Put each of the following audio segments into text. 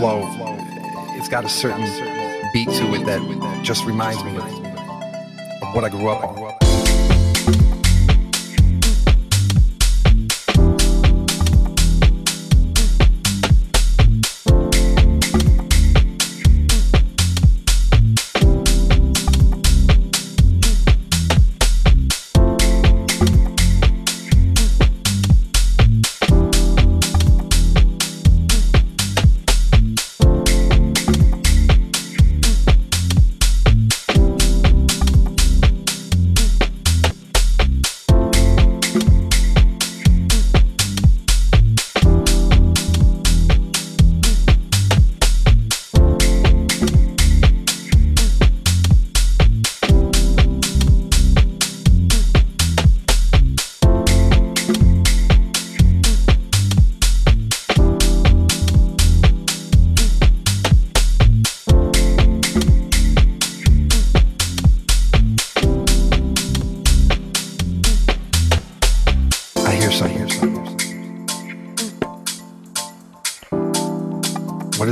Flow. It's got a certain beat to it that just reminds me of, what I grew up on.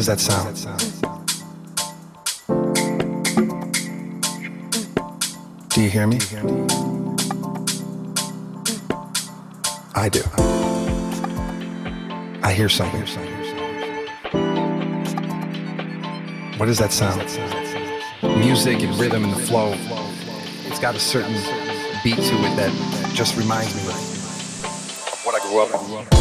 That sound? Do you hear me? I do. I hear something. What is that sound? Music and rhythm and the flow. It's got a certain beat to it that just reminds me of what I grew up on.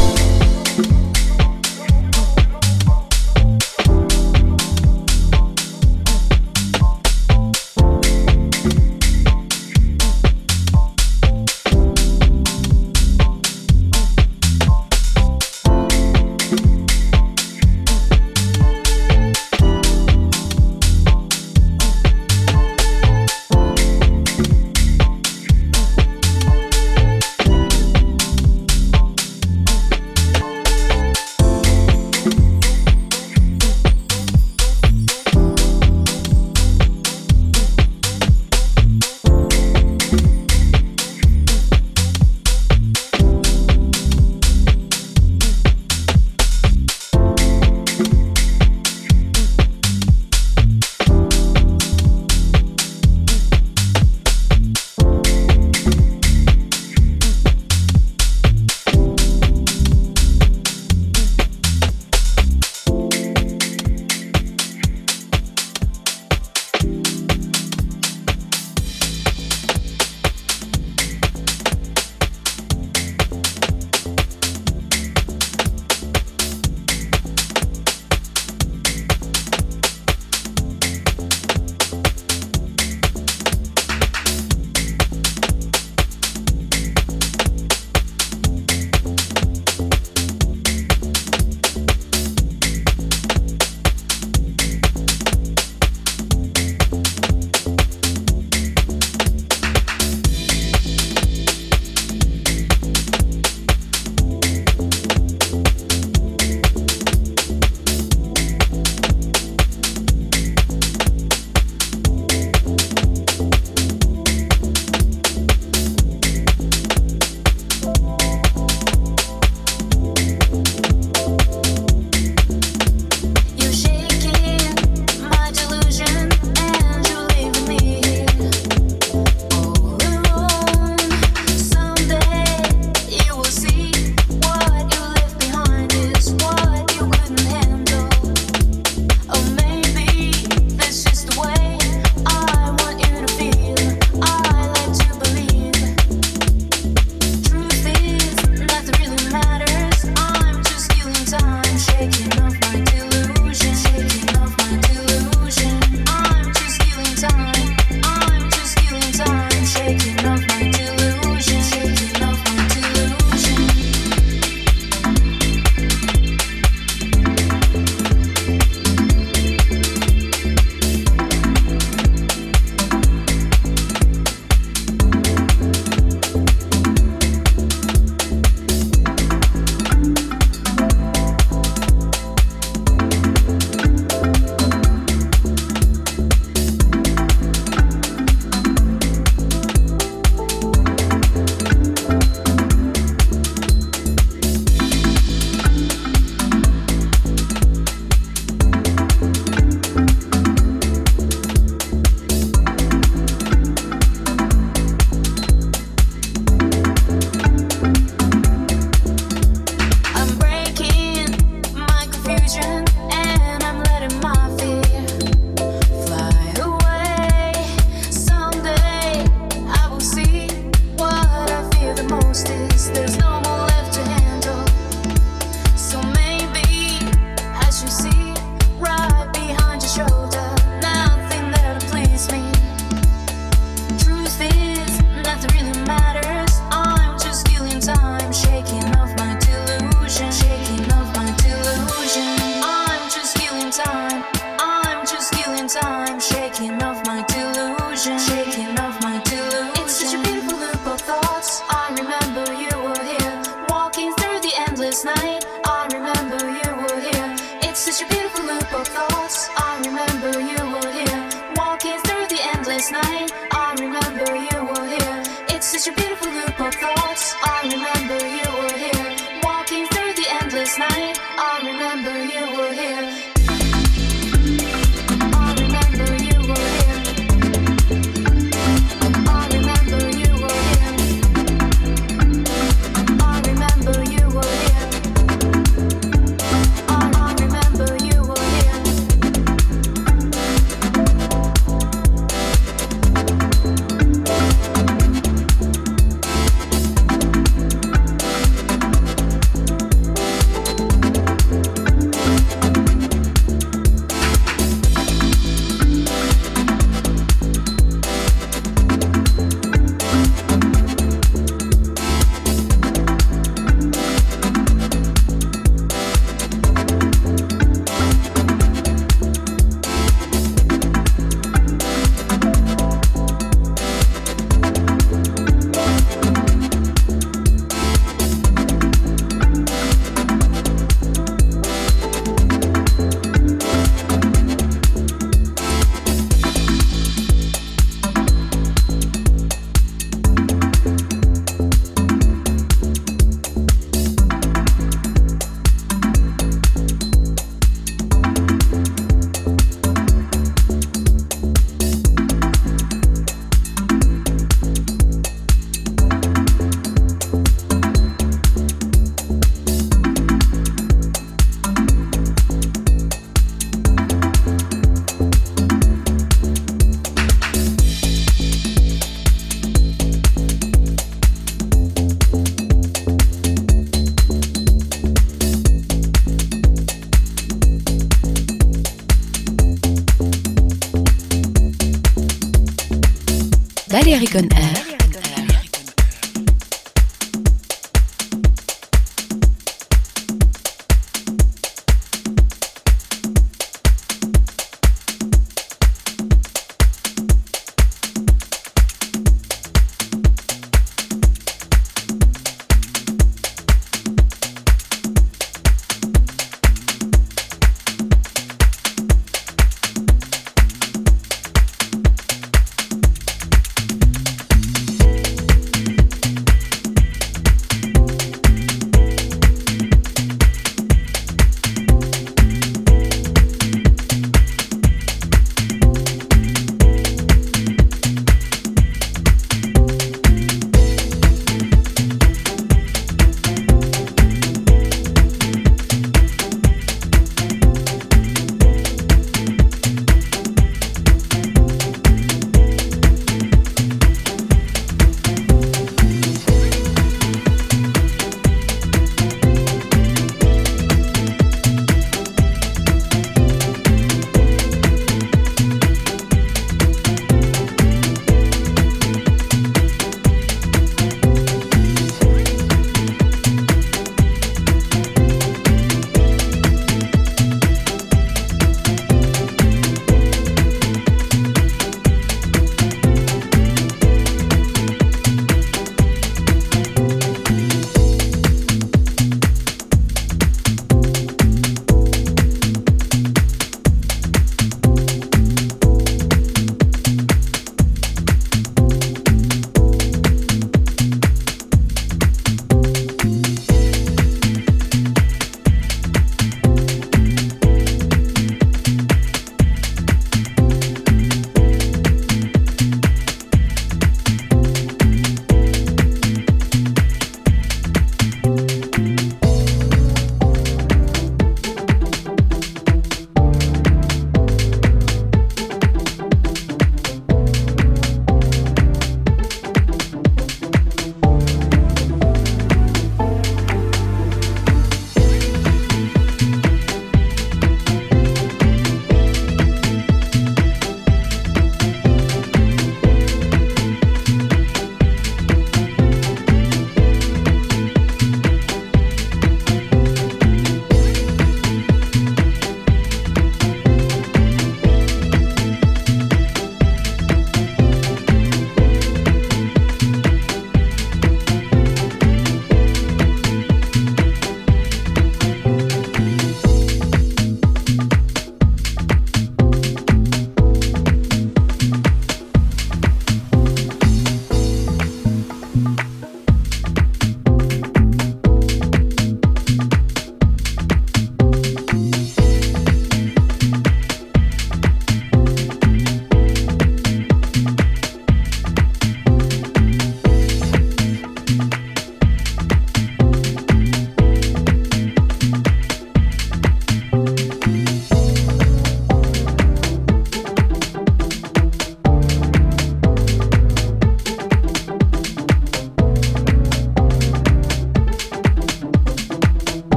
Open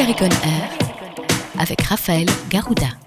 Balearic on Air avec Raphaël Garouda.